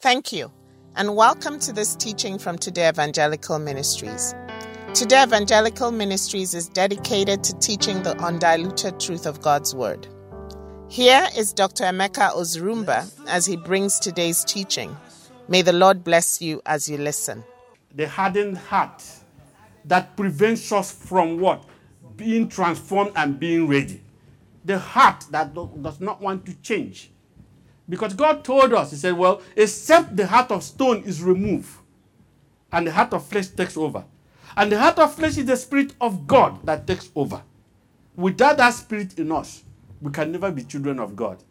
Thank you, and welcome to this teaching from Today Evangelical Ministries. Today Evangelical Ministries is dedicated to teaching the undiluted truth of God's Word. Here is Dr. Emeka Ozurumba as he brings today's teaching. May the Lord bless you as you listen. The hardened heart that prevents us from what? Being transformed and being ready. The heart that does not want to change. Because God told us, He said, Well, except the heart of stone is removed, and the heart of flesh takes over. And the heart of flesh is the spirit of God that takes over. Without that spirit in us, we can never be children of God.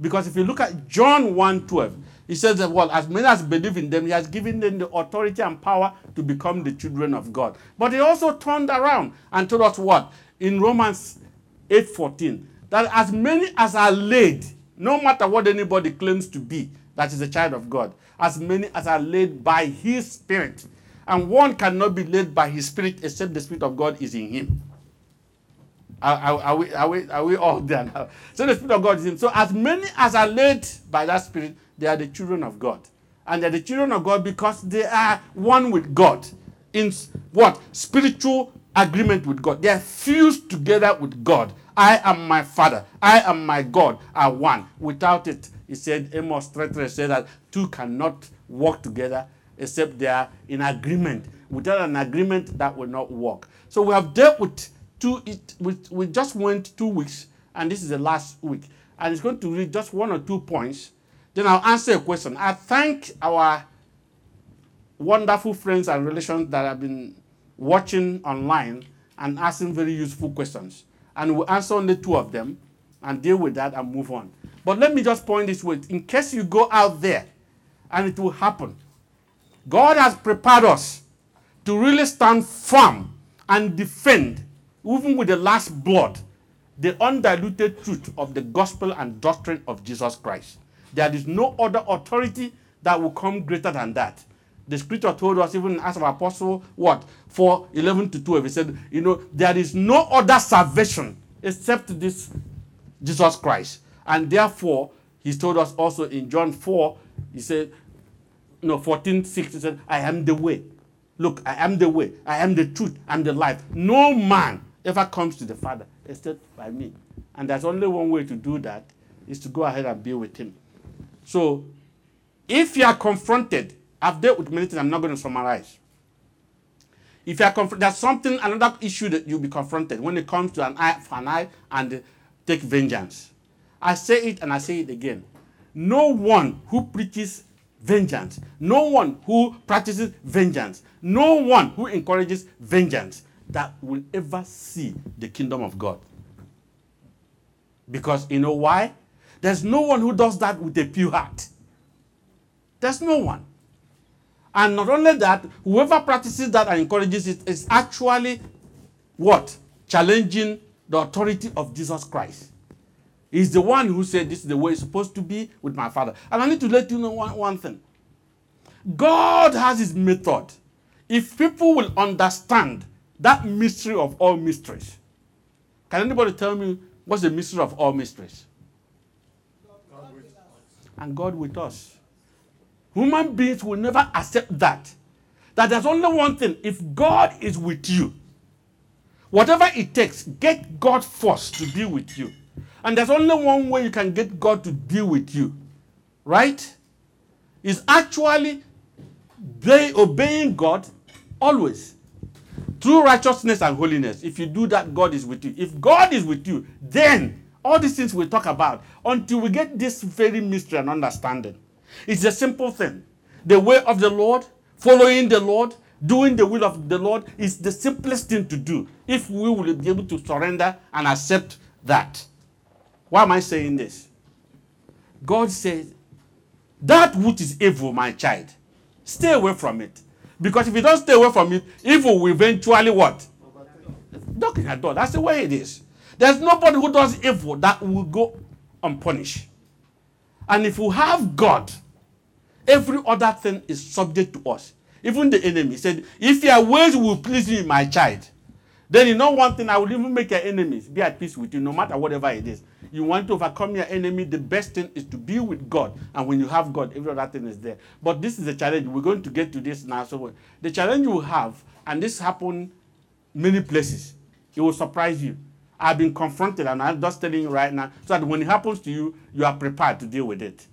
Because if you look at John 1 12, he says that, well, as many as believe in them, he has given them the authority and power to become the children of God. But he also turned around and told us what? In Romans 8 14, that as many as are laid, no matter what anybody claims to be, that is a child of God, as many as are led by his spirit. And one cannot be led by his spirit except the spirit of God is in him. Are, are, are we, are, we, are we all there now? So the Spirit of God is in. So as many as are led by that Spirit, they are the children of God. And they're the children of God because they are one with God. In what? Spiritual agreement with God. They are fused together with God. I am my Father. I am my God are one. Without it, he said, Amos 3 said that two cannot work together except they are in agreement. Without an agreement, that will not work. So we have dealt with two it we, we just went two weeks and this is the last week and it's going to read just one or two points then i'll answer a question i thank our wonderful friends and relations that have been watching online and asking very useful questions and we'll answer only two of them and deal with that and move on but let me just point this way in case you go out there and it will happen god has prepared us to really stand firm and defend, even with the last blood, the undiluted truth of the gospel and doctrine of Jesus Christ. There is no other authority that will come greater than that. The scripture told us, even as our apostle, what? 4 11 to 12, he said, You know, there is no other salvation except this Jesus Christ. And therefore, he told us also in John 4, he said, no, 14, 6, he said, I am the way. Look, I am the way, I am the truth, I'm the life. No man ever comes to the Father except by me. And there's only one way to do that is to go ahead and be with him. So, if you are confronted, I've dealt with many things, I'm not going to summarize. If you are confronted, there's something, another issue that you'll be confronted when it comes to an eye for an eye and take vengeance. I say it and I say it again. No one who preaches vengeance, no one who practices vengeance, no one who encourages vengeance that will ever see the kingdom of God. Because you know why? There's no one who does that with a pure heart. There's no one. And not only that, whoever practices that and encourages it is actually what? Challenging the authority of Jesus Christ. He's the one who said this is the way it's supposed to be with my father. And I need to let you know one, one thing. God has his method. If people will understand that mystery of all mysteries, can anybody tell me what's the mystery of all mysteries? And God with us. Human beings will never accept that. That there's only one thing. If God is with you, whatever it takes, get God first to be with you. And there's only one way you can get God to deal with you, right? Is actually they obeying God always through righteousness and holiness. If you do that, God is with you. If God is with you, then all these things we talk about until we get this very mystery and understanding. It's a simple thing. The way of the Lord, following the Lord, doing the will of the Lord is the simplest thing to do if we will be able to surrender and accept that. Why am I saying this? God says, That which is evil, my child, stay away from it. Because if you don't stay away from it, evil will eventually what? Knocking at door. That's the way it is. There's nobody who does evil that will go unpunished. And if you have God, every other thing is subject to us. Even the enemy said, If your ways will please me, my child, then you know one thing, I will even make your enemies be at peace with you, no matter whatever it is. you want to overcome your enemy, the best thing is to be with God. And when you have God, every other thing is there. But this is a challenge. We're going to get to this now. So the challenge you have, and this happened many places, it will surprise you. I've been confronted, and I'm just telling you right now, so that when it happens to you, you are prepared to deal with it.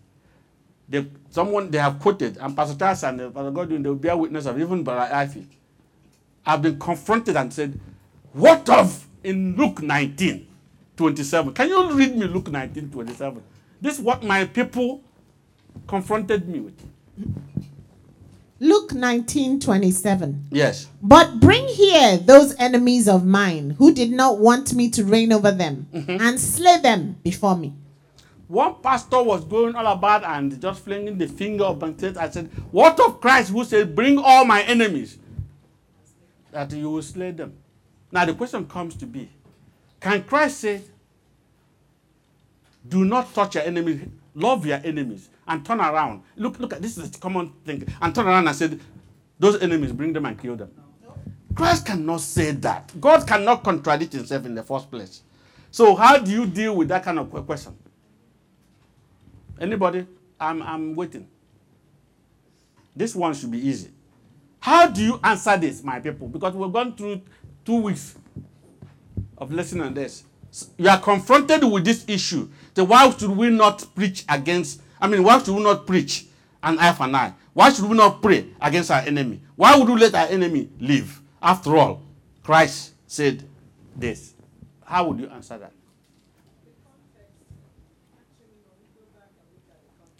They, someone they have quoted, and Pastor Charles and Pastor Godwin, they will bear witness of even Ife. I've been confronted and said, What of in Luke 19, 27? Can you read me Luke 19, 27? This is what my people confronted me with. Luke 19 27. Yes. But bring here those enemies of mine who did not want me to reign over them mm-hmm. and slay them before me. One pastor was going all about and just flinging the finger of Bantet. I said, What of Christ who said, Bring all my enemies, that you will slay them? Now the question comes to be Can Christ say, Do not touch your enemies, love your enemies, and turn around? Look, look at this is a common thing. And turn around and said, Those enemies, bring them and kill them. Christ cannot say that. God cannot contradict himself in the first place. So, how do you deal with that kind of question? Anybody? I'm, I'm waiting. This one should be easy. How do you answer this, my people? Because we've gone through two weeks of listening on this. You are confronted with this issue. So why should we not preach against? I mean, why should we not preach an eye for an eye? Why should we not pray against our enemy? Why would we let our enemy live? After all, Christ said this. How would you answer that?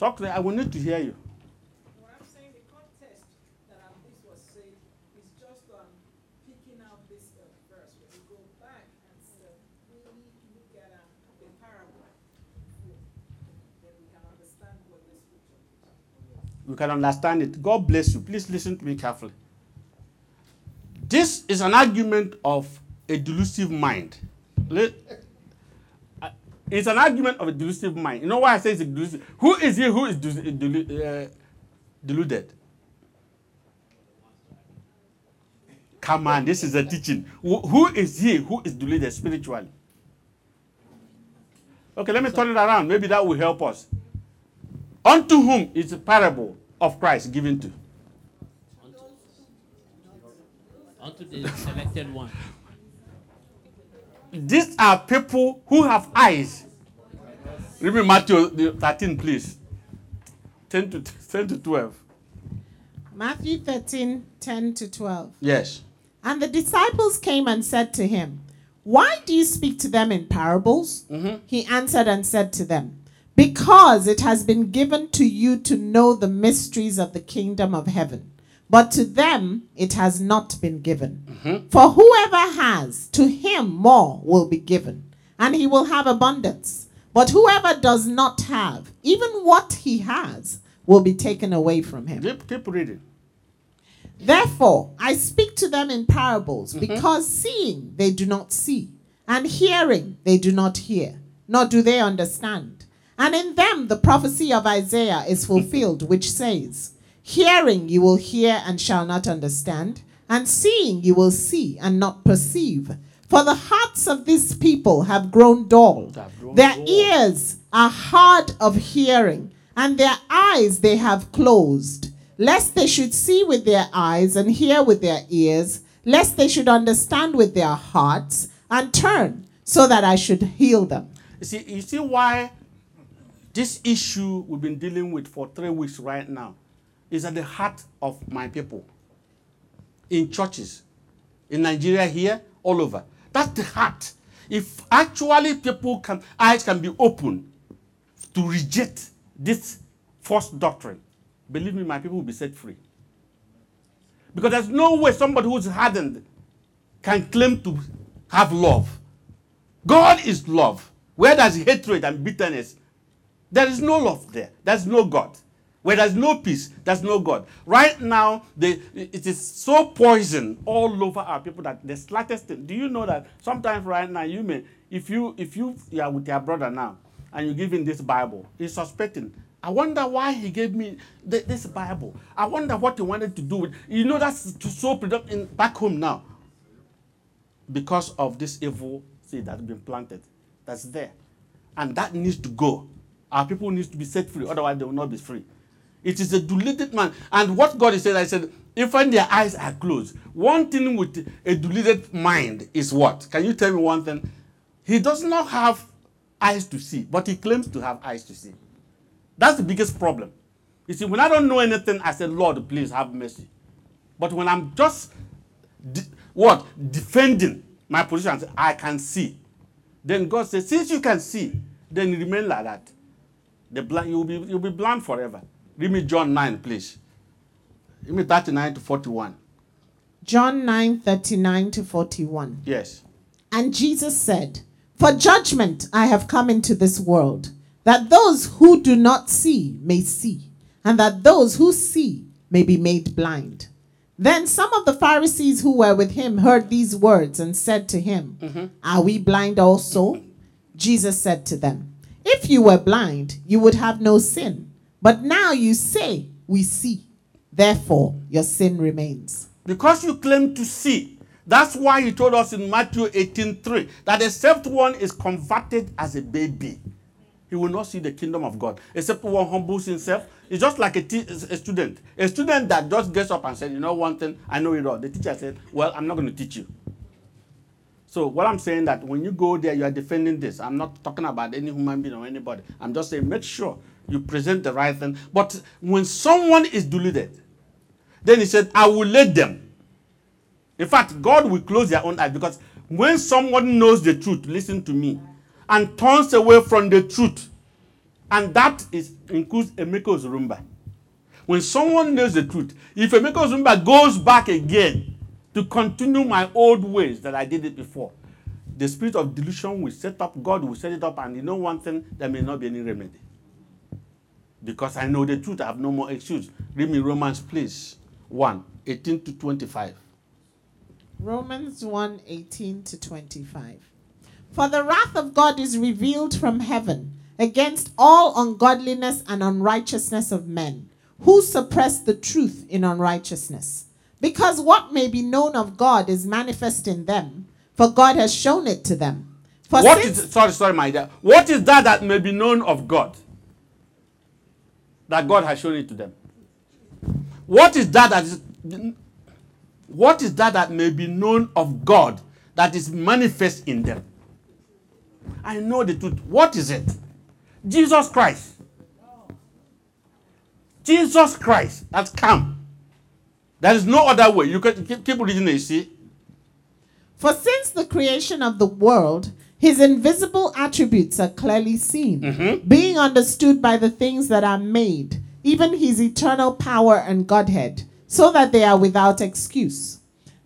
Talk. to- I will need to hear you. What I'm saying, the context that um, this was said is just um, picking out this uh, verse. When you go back and uh, really look at um, the parable, then we can understand what the scripture is. you can understand it. God bless you. Please listen to me carefully. This is an argument of a delusive mind. Le- uh, It's an argument of a delusive mind. You know why I say it's delusive? Who is he who is delu- delu- uh, deluded? Come on, this is a teaching. Who is he who is deluded spiritually? Okay, let me turn it around. Maybe that will help us. Unto whom is the parable of Christ given to? Unto the selected one. These are people who have eyes. Read me Matthew 13, please. 10 to 10 to 12. Matthew 13 10 to 12. Yes. And the disciples came and said to him, Why do you speak to them in parables? Mm-hmm. He answered and said to them, Because it has been given to you to know the mysteries of the kingdom of heaven, but to them it has not been given. Mm-hmm. For whoever has, to him more will be given, and he will have abundance. But whoever does not have, even what he has, will be taken away from him. Keep, keep reading. Therefore, I speak to them in parables, mm-hmm. because seeing they do not see, and hearing they do not hear, nor do they understand. And in them the prophecy of Isaiah is fulfilled, which says, Hearing you will hear and shall not understand, and seeing you will see and not perceive. For the hearts of these people have grown dull, Have grown their dull. ears are hard of hearing, and their eyes they have closed, lest they should see with their eyes and hear with their ears, lest they should understand with their hearts and turn, so that I should heal them. You see, you see why this issue we've been dealing with for three weeks right now is at the heart of my people. In churches, in Nigeria here, all over. That's the heart. If actually people can eyes can be open to reject this false doctrine, believe me, my people will be set free. Because there's no way somebody who's hardened can claim to have love. God is love. Where there's hatred and bitterness, there is no love there. There's no God. Where there's no peace, there's no God. Right now, the, it is so poison all over our people that the slightest thing. Do you know that sometimes right now you may, if you if you, you are with your brother now and you give him this Bible, he's suspecting. I wonder why he gave me th- this Bible. I wonder what he wanted to do with. You know that's so productive back home now because of this evil seed that's been planted that's there. And that needs to go. Our people needs to be set free, otherwise they will not be free. It is a deluded man. And what God saying, I said, even their eyes are closed, one thing with a deluded mind is what? Can you tell me one thing? He does not have eyes to see, but he claims to have eyes to see. That's the biggest problem. You see, when I don't know anything, I say, Lord, please have mercy. But when I'm just de- what defending my position, I can see. Then God says, since you can see, then remain like that. The blind, you'll be you'll be blind forever. Read me John 9, please. Read me 39 to 41. John 9 39 to 41. Yes. And Jesus said, For judgment I have come into this world, that those who do not see may see, and that those who see may be made blind. Then some of the Pharisees who were with him heard these words and said to him, mm-hmm. Are we blind also? Jesus said to them, If you were blind, you would have no sin. But now you say, We see. Therefore, your sin remains. Because you claim to see. That's why he told us in Matthew 18 3 that except one is converted as a baby, he will not see the kingdom of God. Except one humbles himself. It's just like a, student. A student that just gets up and said, You know one thing, I know it all. The teacher said, Well, I'm not going to teach you. So what I'm saying that when you go there, you are defending this. I'm not talking about any human being or anybody. I'm just saying make sure you present the right thing. But when someone is deluded, then he said, I will let them. In fact, God will close their own eyes because when someone knows the truth, listen to me, and turns away from the truth, and that is includes Emeka Ozurumba. When someone knows the truth, if Emeka Ozurumba goes back again to continue my old ways that I did it before, the spirit of delusion will set up, God will set it up, and you know one thing, there may not be any remedy. Because I know the truth, I have no more excuse. Read me Romans, please. 1, 18 to 25. Romans 1 18 to 25. For the wrath of God is revealed from heaven against all ungodliness and unrighteousness of men, who suppress the truth in unrighteousness. Because what may be known of God is manifest in them, for God has shown it to them. For What is sorry, sorry, my dear. What is that that may be known of God? That God has shown it to them. What is that that is what is that that may be known of God that is manifest in them? I know the truth. What is it? Jesus Christ. Jesus Christ has come. There is no other way. You can keep, keep reading it, you see. For since the creation of the world, his invisible attributes are clearly seen, mm-hmm. being understood by the things that are made, even his eternal power and Godhead, so that they are without excuse.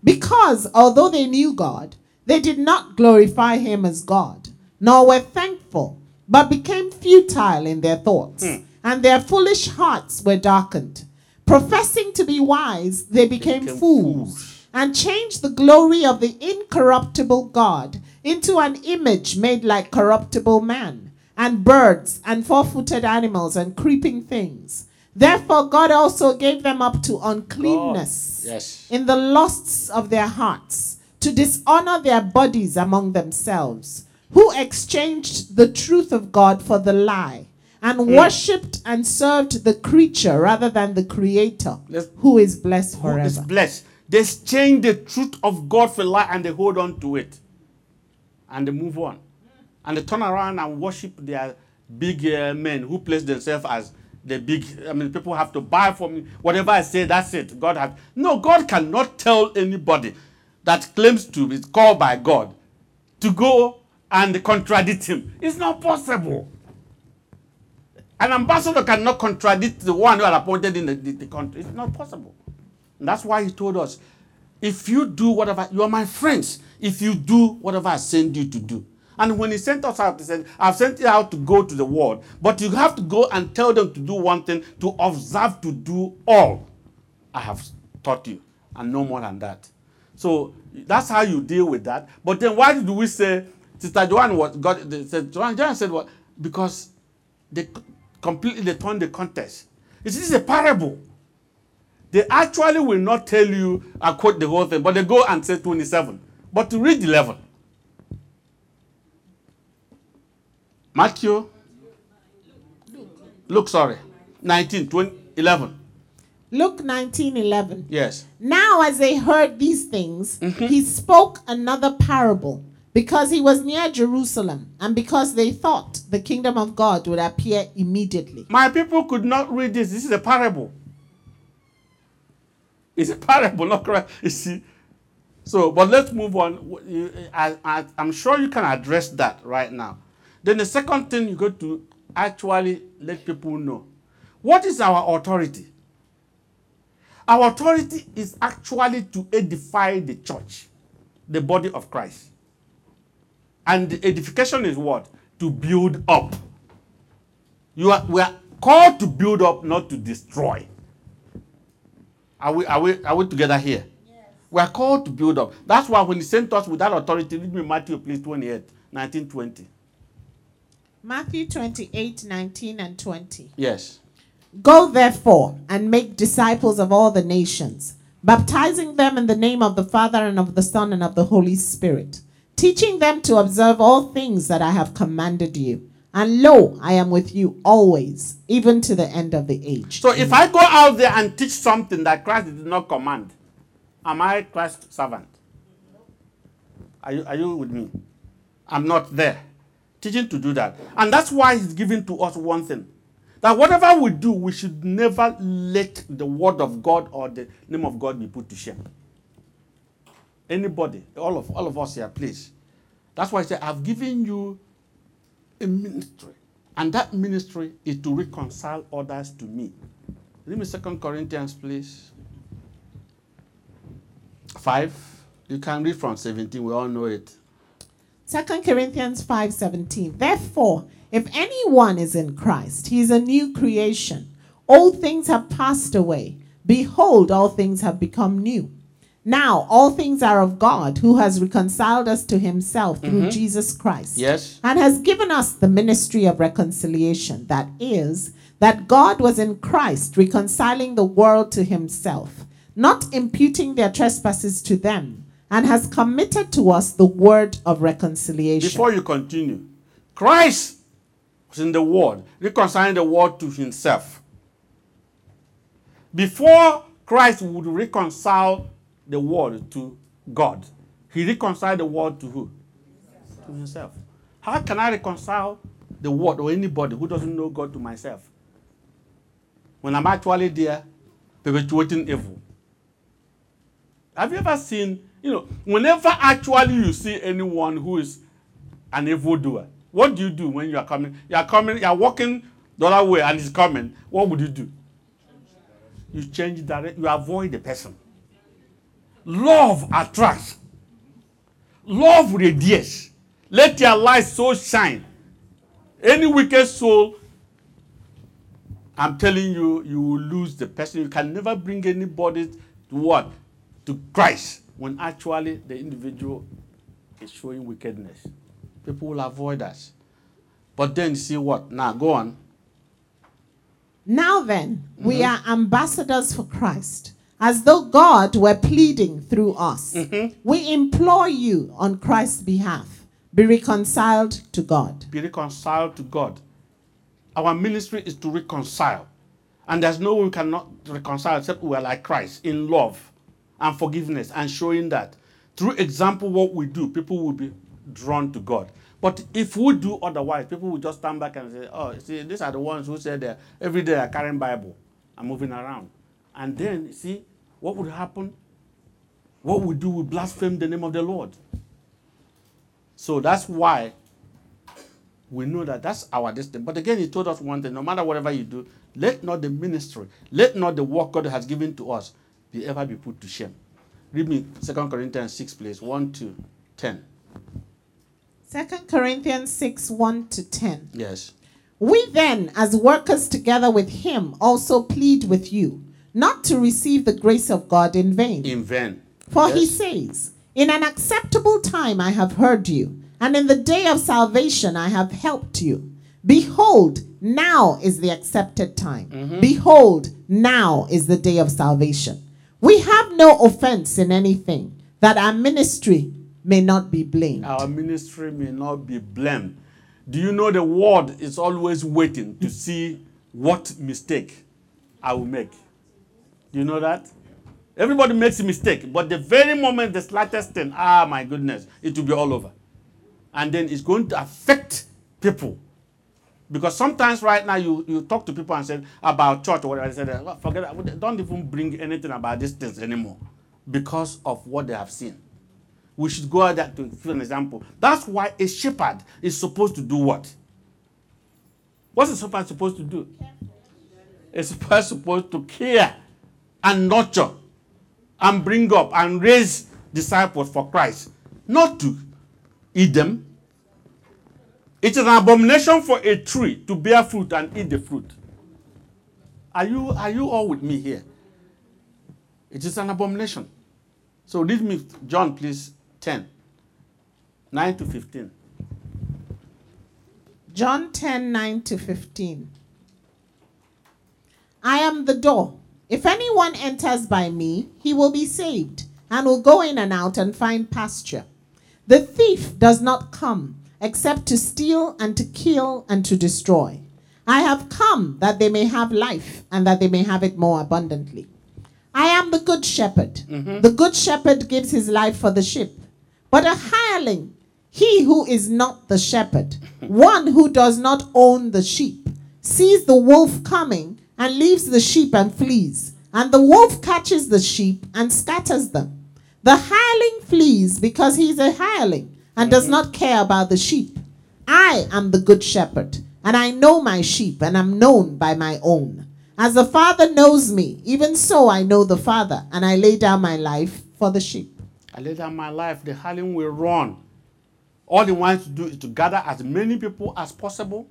Because, although they knew God, they did not glorify him as God, nor were thankful, but became futile in their thoughts, hmm. and their foolish hearts were darkened. Professing to be wise, they became, became fools fools. And changed the glory of the incorruptible God into an image made like corruptible man, and birds, and four footed animals, and creeping things. Therefore, God also gave them up to uncleanness Yes. in the lusts of their hearts, to dishonor their bodies among themselves, who exchanged the truth of God for the lie, and hmm. worshipped and served the creature rather than the Creator, Let's- who is blessed Who is forever. blessed. They change the truth of God for lie and they hold on to it. And they move on. And they turn around and worship their big uh, men who place themselves as the big. I mean, people have to buy from me. Whatever I say, that's it. God has. No, God cannot tell anybody that claims to be called by God to go and contradict him. It's not possible. An ambassador cannot contradict the one who are appointed in the, the, the country. It's not possible. And that's why he told us, if you do whatever, you are my friends. If you do whatever I send you to do. And when he sent us out, he said, I've sent you out to go to the world, but you have to go and tell them to do one thing, to observe to do all I have taught you, and no more than that. So that's how you deal with that. But then why do we say Sister Joanne was God? Said Joanne, Joanne said what? Because they completely they turned the context. This is a parable. They actually will not tell you I quote the whole thing, but they go and say 27. But to read 11. Matthew. Luke, sorry. 19, 20, 11. Luke 19 11. Yes. Now, as they heard these things, mm-hmm. he spoke another parable because he was near Jerusalem and because they thought the kingdom of God would appear immediately. My people could not read this. This is a parable. It's a parable, not correct. You see. So, but let's move on. I, I, I'm sure you can address that right now. Then the second thing you got to actually let people know what is our authority? Our authority is actually to edify the church, the body of Christ. And the edification is what? To build up. You are, we are called to build up, not to destroy. Are we, are we, are we together here? We are called to build up. That's why when he sent us with that authority, read me Matthew, please, 28, 19, 20. Matthew 28 19 and 20. Yes. Go therefore and make disciples of all the nations, baptizing them in the name of the Father and of the Son and of the Holy Spirit, teaching them to observe all things that I have commanded you. And lo, I am with you always, even to the end of the age. So if I go out there and teach something that Christ did not command, am I Christ's servant? Are you, are you with me? I'm not there. Teaching to do that. And that's why he's giving to us one thing. That whatever we do, we should never let the word of God or the name of God be put to shame. Anybody, all of all of us here, please. That's why I say I've given you a ministry. And that ministry is to reconcile others to me. Read me Second Corinthians, please. 5. You can read from 17. We all know it. 2 Corinthians 5:17 Therefore if anyone is in Christ he is a new creation old things have passed away behold all things have become new now all things are of God who has reconciled us to himself through mm-hmm. Jesus Christ Yes. and has given us the ministry of reconciliation that is that God was in Christ reconciling the world to himself not imputing their trespasses to them and has committed to us the word of reconciliation Before you continue, Christ was in the world, reconciling the world to himself. Before Christ would reconcile the world to God, he reconciled the world to who? To himself. How can I reconcile the world or anybody who doesn't know God to myself? When I'm actually there perpetuating evil. Have you ever seen, you know, whenever actually you see anyone who is an evil doer, what do you do when you are coming? You are coming, you are walking the other way and he's coming. What would you do? You change direction, you avoid the person. Love attracts. Love radiates. Let your light so shine. Any wicked soul, I'm telling you, you will lose the person. You can never bring anybody to what? To Christ when actually the individual is showing wickedness. People will avoid us. But then see what? Now go on. Now then, we mm-hmm. are ambassadors for Christ, as though God were pleading through us. Mm-hmm. We implore you on Christ's behalf, be reconciled to God. Be reconciled to God. Our ministry is to reconcile. And there's no way we cannot reconcile except we are like Christ in love and forgiveness and showing that. Through example, what we do, people will be drawn to God. But if we do otherwise, people will just stand back and say, oh, see, these are the ones who said that every day they're carrying Bible and moving around. And then, see, what would happen? What we do, we blaspheme the name of the Lord. So that's why we know that that's our destiny. But again, he told us one thing no matter whatever you do, let not the ministry, let not the work God has given to us be ever be put to shame. Read me 2 Corinthians 6, please 1 to 10. 2 Corinthians 6 1 to 10. Yes. We then, as workers together with him, also plead with you not to receive the grace of God in vain. In vain. For he says, In an acceptable time I have heard you, and in the day of salvation I have helped you. Behold, now is the accepted time. Mm-hmm. Behold, now is the day of salvation. We have no offense in anything, that our ministry may not be blamed. Our ministry may not be blamed. Do you know the world is always waiting to see what mistake I will make? You know that? Everybody makes a mistake, but the very moment the slightest thing, ah, my goodness, it will be all over. And then it's going to affect people. Because sometimes right now you, you talk to people and say about church or whatever, they say, well, forget that, don't even bring anything about these things anymore because of what they have seen. We should go out there to give an example. That's why a shepherd is supposed to do what? What's a shepherd supposed to do? A shepherd supposed to care and nurture and bring up and raise disciples for Christ, not to eat them. It is an abomination for a tree to bear fruit and eat the fruit. Are you, are you all with me here? It is an abomination. So read me, John, please, 10, 9 to 15. John 10 9 to 15. I am the door. If anyone enters by me, he will be saved, and will go in and out and find pasture. The thief does not come except to steal and to kill and to destroy. I have come that they may have life and that they may have it more abundantly. I am the good shepherd. Mm-hmm. The good shepherd gives his life for the sheep. But a hireling, he who is not the shepherd, one who does not own the sheep, sees the wolf coming and leaves the sheep and flees. And the wolf catches the sheep and scatters them. The hireling flees because he is a hireling and does not care about the sheep. I am the good shepherd, and I know my sheep, and am known by my own. As the Father knows me, even so I know the Father, and I lay down my life for the sheep. I lay down my life, the hireling will run. All he wants to do is to gather as many people as possible.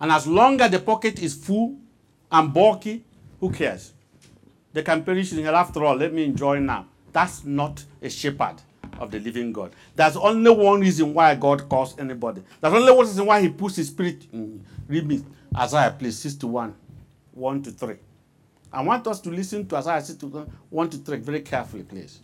And as long as the pocket is full and bulky, who cares? They can perish in hell after all. Let me enjoy now. That's not a shepherd of the living God. There's only one reason why God calls anybody. There's only one reason why he puts his spirit in. Read me Isaiah, please, 61, 1 to 3. I want us to listen to Isaiah 61, 1 to 3 very carefully, please.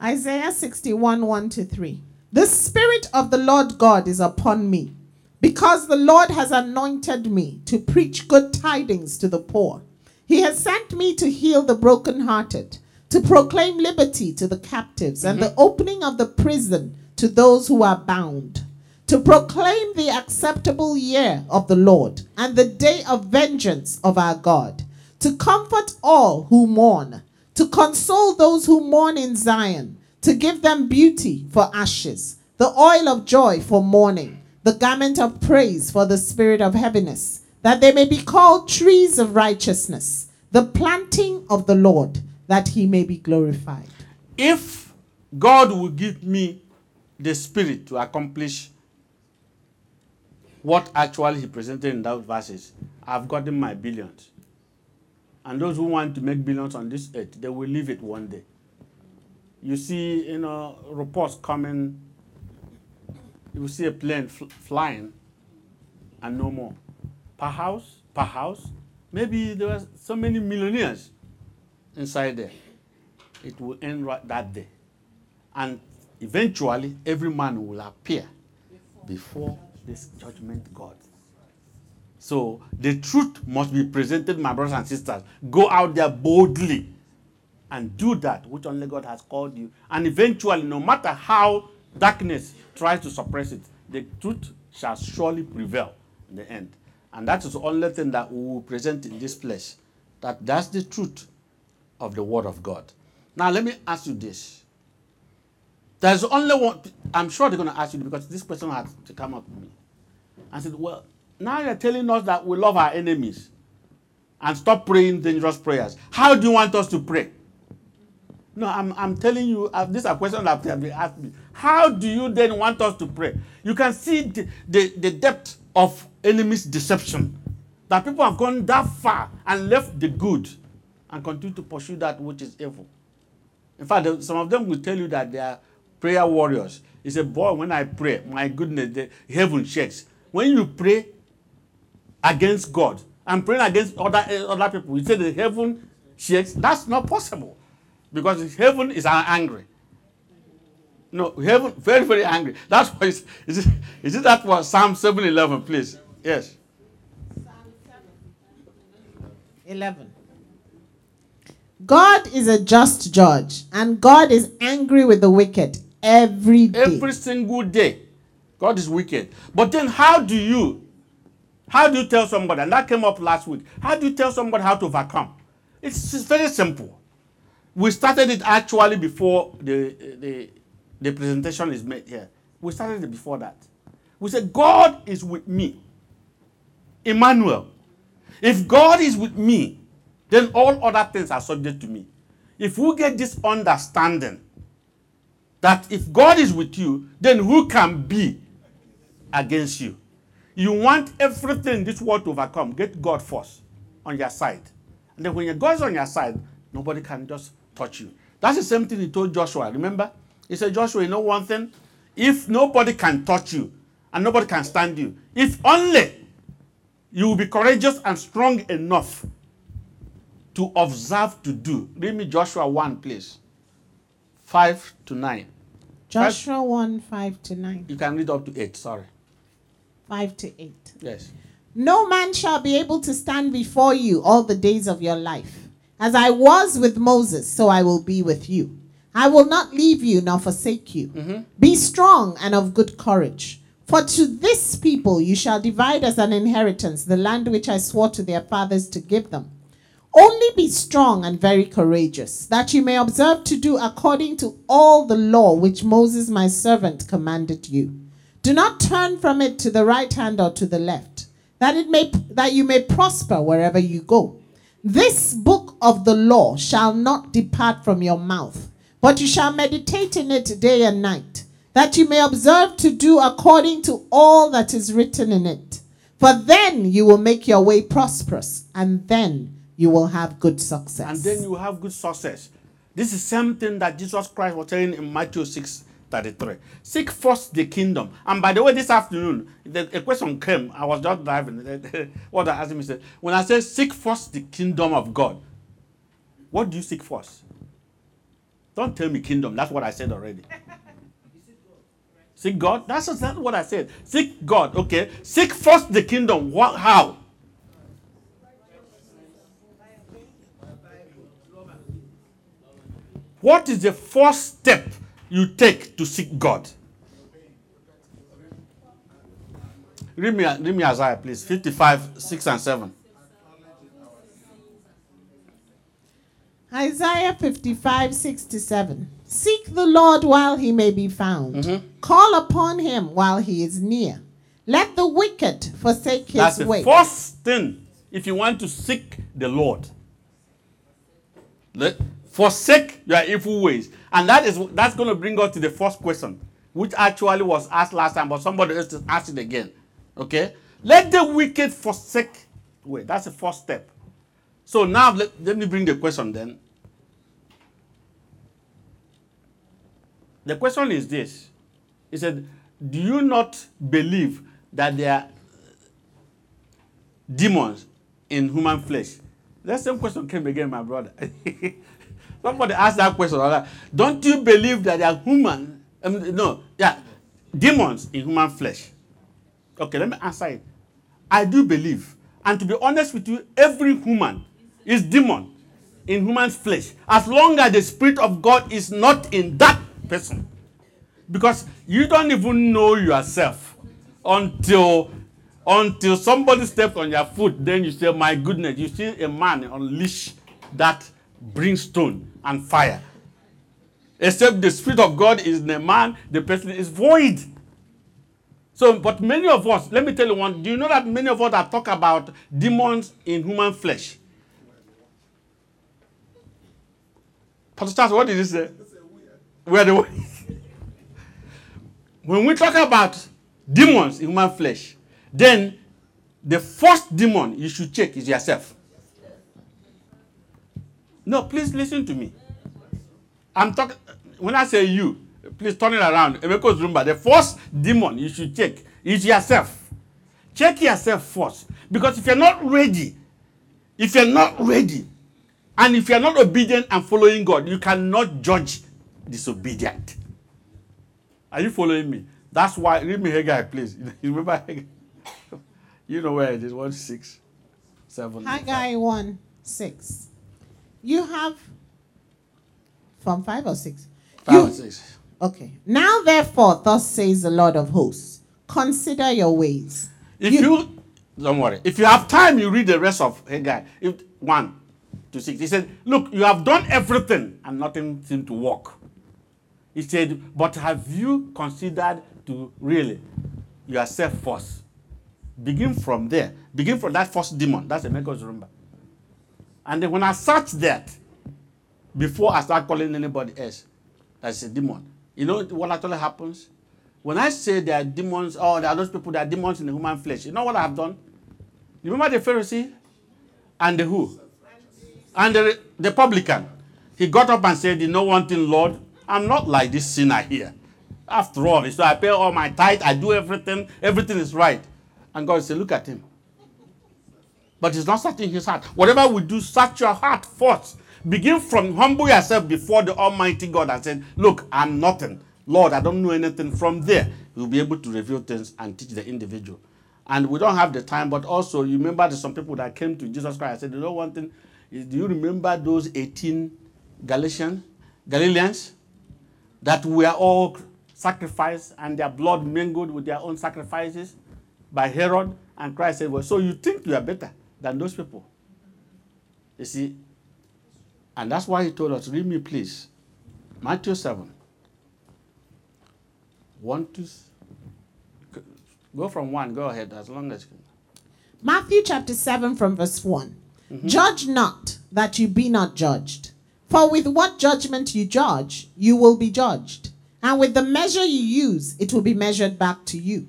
Isaiah 61 1 to 3. The Spirit of the Lord God is upon me, because the Lord has anointed me to preach good tidings to the poor. He has sent me to heal the brokenhearted, to proclaim liberty to the captives, and the mm-hmm. opening of the prison to those who are bound, to proclaim the acceptable year of the Lord and the day of vengeance of our God, to comfort all who mourn, to console those who mourn in Zion, to give them beauty for ashes, the oil of joy for mourning, the garment of praise for the spirit of heaviness, that they may be called trees of righteousness, the planting of the Lord, that he may be glorified. if God will give me the spirit to accomplish what actually he presented in those verses, I've gotten my billions. And those who want to make billions on this earth, they will leave it one day. You see, you know, reports coming, you will see a plane fl- flying and no more. Per house, per house, maybe there were so many millionaires inside there. It will end right that day. And eventually, every man will appear before this judgment God. So the truth must be presented, my brothers and sisters. Go out there boldly and do that which only God has called you. And eventually, no matter how darkness tries to suppress it, the truth shall surely prevail in the end. And that is the only thing that we will present in this place. That that's the truth of the word of God. Now let me ask you this. There's only one I'm sure they're gonna ask you because this question had to come up with me. I said, Well, now you're telling us that we love our enemies and stop praying dangerous prayers. How do you want us to pray? No, I'm, I'm telling you, uh, this is a question that have been asked me. How do you then want us to pray? You can see the, the, the depth of enemy's deception. That people have gone that far and left the good and continue to pursue that which is evil. In fact, some of them will tell you that they are prayer warriors. He said, Boy, when I pray, my goodness, the heaven shakes. When you pray against God and praying against other, eh, other people, you say the heaven shakes. That's not possible because heaven is angry. No, heaven, very, very angry. That's why, it's, is, it, is it that was Psalm 7 11, please? Yes. Psalm 11. God is a just judge, and God is angry with the wicked every day. Every single day, God is wicked. But then, how do you, how do you tell somebody? And that came up last week. How do you tell somebody how to overcome? It's, it's very simple. We started it actually before the, the the presentation is made here. We started before that. We said God is with me, Emmanuel. If God is with me, then all other things are subject to me. If we get this understanding that if God is with you, then who can be against you? You want everything in this world to overcome. Get God first on your side. And then when God is on your side, nobody can just touch you. That's the same thing he told Joshua. Remember? He said, Joshua, you know one thing? If nobody can touch you and nobody can stand you, if only you will be courageous and strong enough to observe to do. Read me Joshua 1, please. 5 to 9. Joshua 1 5 to 9. You can read up to 8, sorry. 5 to 8. Yes. No man shall be able to stand before you all the days of your life. As I was with Moses, so I will be with you. I will not leave you nor forsake you. Mm-hmm. Be strong and of good courage. For to this people you shall divide as an inheritance the land which I swore to their fathers to give them. Only be strong and very courageous, that you may observe to do according to all the law which Moses my servant commanded you. Do not turn from it to the right hand or to the left, that it may that you may prosper wherever you go. This book of the law shall not depart from your mouth, but you shall meditate in it day and night, that you may observe to do according to all that is written in it. For then you will make your way prosperous, and then you will have good success. And then you have good success. This is something that Jesus Christ was saying in Matthew 6 33. Seek first the kingdom. And by the way, this afternoon, the, a question came. I was just driving. what I asked him, said, When I say seek first the kingdom of God, what do you seek first? Don't tell me kingdom. That's what I said already. Seek God? That's exactly what I said. Seek God. Okay. Seek first the kingdom. What, how? What is the first step you take to seek God? Read me, read me Isaiah, please. 55, 6 and 7. Isaiah 55, 6 to 7. Seek the Lord while he may be found. Mm-hmm. Call upon him while he is near. Let the wicked forsake his That's the way. first thing if you want to seek the Lord. Let, forsake your evil ways. And that is that's going to bring us to the first question, which actually was asked last time, but somebody else is asked it again. Okay? Let the wicked forsake way. That's the first step. So now let, let me bring the question then. The question is this. He said, Do you not believe that there are demons in human flesh? That same question came again, my brother. Somebody asked that question. like, Don't you believe that there are human, um, no, yeah, demons in human flesh? Okay, let me answer it. I do believe. And to be honest with you, every human is demon in human flesh. As long as the Spirit of God is not in that person. Because you don't even know yourself until until somebody steps on your foot, then you say, My goodness, you see a man unleash that brimstone and fire. Except the Spirit of God is in a man, the person is void. So, but many of us, let me tell you one, do you know that many of us that talk about demons in human flesh? Pastor Charles, what did you say? We are the When we talk about demons in human flesh, then the first demon you should check is yourself. No, please listen to me. I'm talking, when I say you, please turn it around. Emeko's but the first demon you should check is yourself. Check yourself first. Because if you're not ready, if you're not ready, and if you're not obedient and following God, you cannot judge disobedient. Are you following me? That's why, read me Haggai, please. You remember Haggai? You know where it is, 1 6, 7. Haggai 1 6. You have from 5 or 6? 5 You- and 6. Okay. Now, therefore, thus says the Lord of hosts consider your ways. If you, don't worry, if you have time, you read the rest of Haggai. If, 1 to 6. He said, Look, you have done everything and nothing seemed to work. He said, But have you considered to really yourself first? Begin from there. Begin from that first demon. That's the Megos Rumba. And then when I search that, before I start calling anybody else, that's a demon. You know what actually happens? When I say there are demons, or there are those people that are demons in the human flesh, you know what I have done? You remember the Pharisee and the who? And the, the publican. He got up and said, You know one thing, Lord, I'm not like this sinner here. After all, so I pay all my tithe, I do everything, everything is right. And God said, Look at him. But he's not searching his heart. Whatever we do, search your heart first. Begin from humble yourself before the Almighty God and say, Look, I'm nothing. Lord, I don't know anything. From there, you'll be able to reveal things and teach the individual. And we don't have the time, but also you remember there's some people that came to Jesus Christ and said, You know one thing? Do you remember those 18 Galatians, Galileans that were all sacrificed and their blood mingled with their own sacrifices by Herod? And Christ said, Well, so you think you are better than those people? You see, and that's why he told us, read me please. Matthew 7. 1 to. Go from 1, go ahead, as long as. You can. Matthew chapter 7 from verse one Judge not that you be not judged. For with what judgment you judge, you will be judged. And with the measure you use, it will be measured back to you.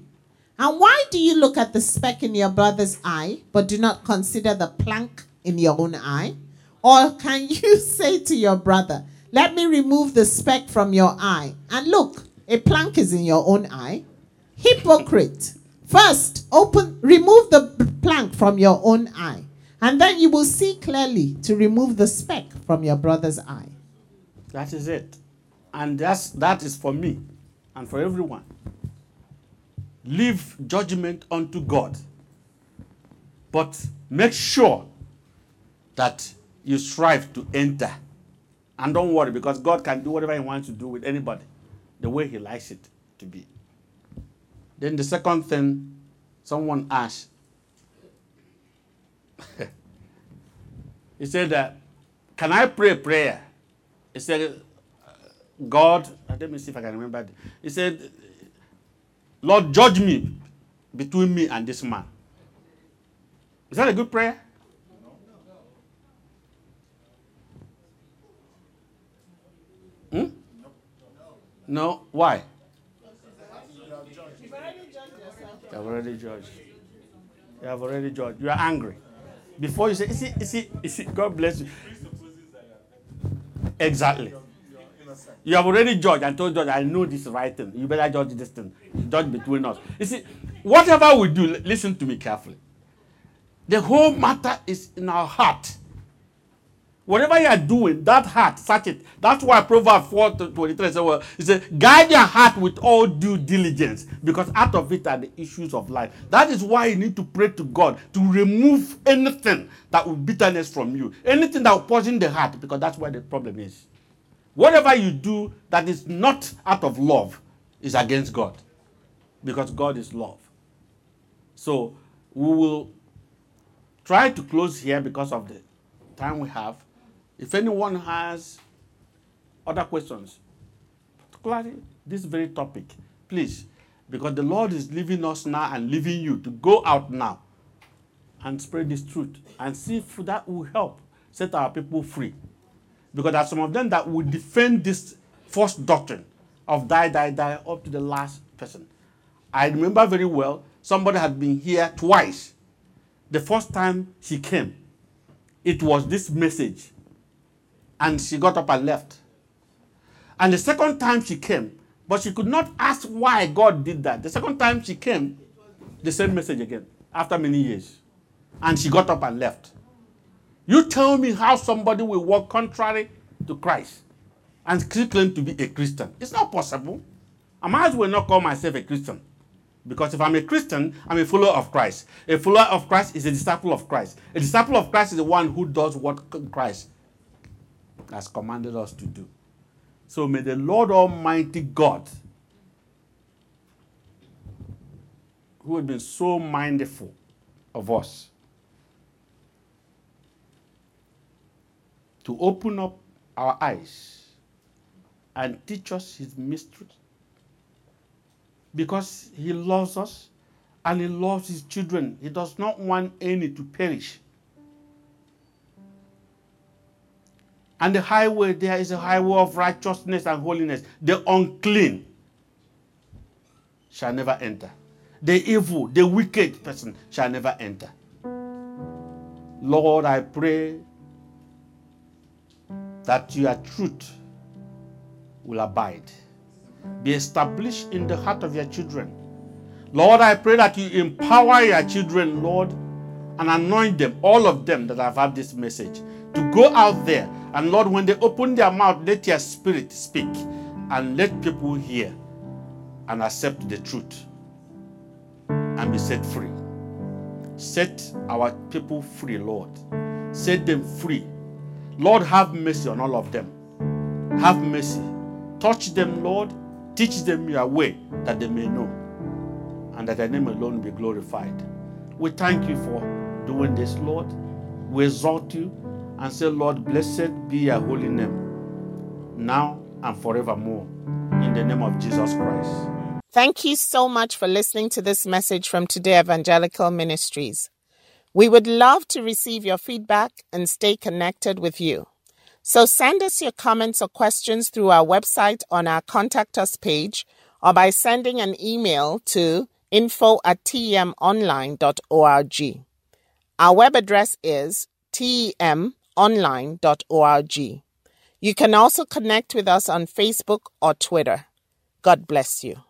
And why do you look at the speck in your brother's eye, but do not consider the plank in your own eye? Or can you say to your brother, Let me remove the speck from your eye, and look, a plank is in your own eye? Hypocrite! First, open, remove the plank from your own eye, and then you will see clearly to remove the speck from your brother's eye. That is it. And that's, that is for me and for everyone. Leave judgment unto God. But make sure that you strive to enter. And don't worry, because God can do whatever He wants to do with anybody the way He likes it to be. Then the second thing someone asked, he said, uh, Can I pray prayer? He said, God, uh, let me see if I can remember. He said, Lord, judge me between me and this man. Is that a good prayer? Hmm? No. Why? You have already judged. You have already judged. You are angry. Before you say, you see, you see, see, God bless you. Exactly. You have already judged and told God, I know this right thing. You better judge this thing. Judge between us. You see, whatever we do, listen to me carefully. The whole matter is in our heart. Whatever you are doing, that heart, search it. That's why Proverbs 4 to 23 says, well, it says, guide your heart with all due diligence, because out of it are the issues of life. That is why you need to pray to God to remove anything that will bitterness from you, anything that will poison the heart, because that's where the problem is. Whatever you do that is not out of love is against God, because God is love. So we will try to close here because of the time we have. If anyone has other questions, particularly this very topic, please, because the Lord is leaving us now and leaving you to go out now and spread this truth and see if that will help set our people free. Because there are some of them that will defend this false doctrine of die, die, die up to the last person. I remember very well somebody had been here twice. The first time she came, it was this message. And she got up and left. And the second time she came, but she could not ask why God did that. The second time she came, the same message again after many years. And she got up and left. You tell me how somebody will walk contrary to Christ and claim to be a Christian. It's not possible. I might as well not call myself a Christian. Because if I'm a Christian, I'm a follower of Christ. A follower of Christ is a disciple of Christ. A disciple of Christ is the one who does what Christ has commanded us to do. So may the Lord Almighty God, who has been so mindful of us, to open up our eyes and teach us his mysteries because he loves us and he loves his children. He does not want any to perish. And the highway there is a highway of righteousness and holiness. The unclean shall never enter. The evil, the wicked person shall never enter. Lord, I pray that your truth will abide be established in the heart of your children. Lord, I pray that you empower your children, Lord, and anoint them, all of them that have had this message, to go out there. And Lord, when they open their mouth, let your spirit speak and let people hear and accept the truth and be set free. Set our people free, Lord. Set them free. Lord, have mercy on all of them. Have mercy. Touch them, Lord, Teach them your way that they may know, and that thy name alone be glorified. We thank you for doing this, Lord. We exalt you and say, Lord, blessed be your holy name, now and forevermore. In the name of Jesus Christ. Thank you so much for listening to this message from Today Evangelical Ministries. We would love to receive your feedback and stay connected with you. So send us your comments or questions through our website on our contact us page or by sending an email to info at temonline.org. Our web address is temonline.org. You can also connect with us on Facebook or Twitter. God bless you.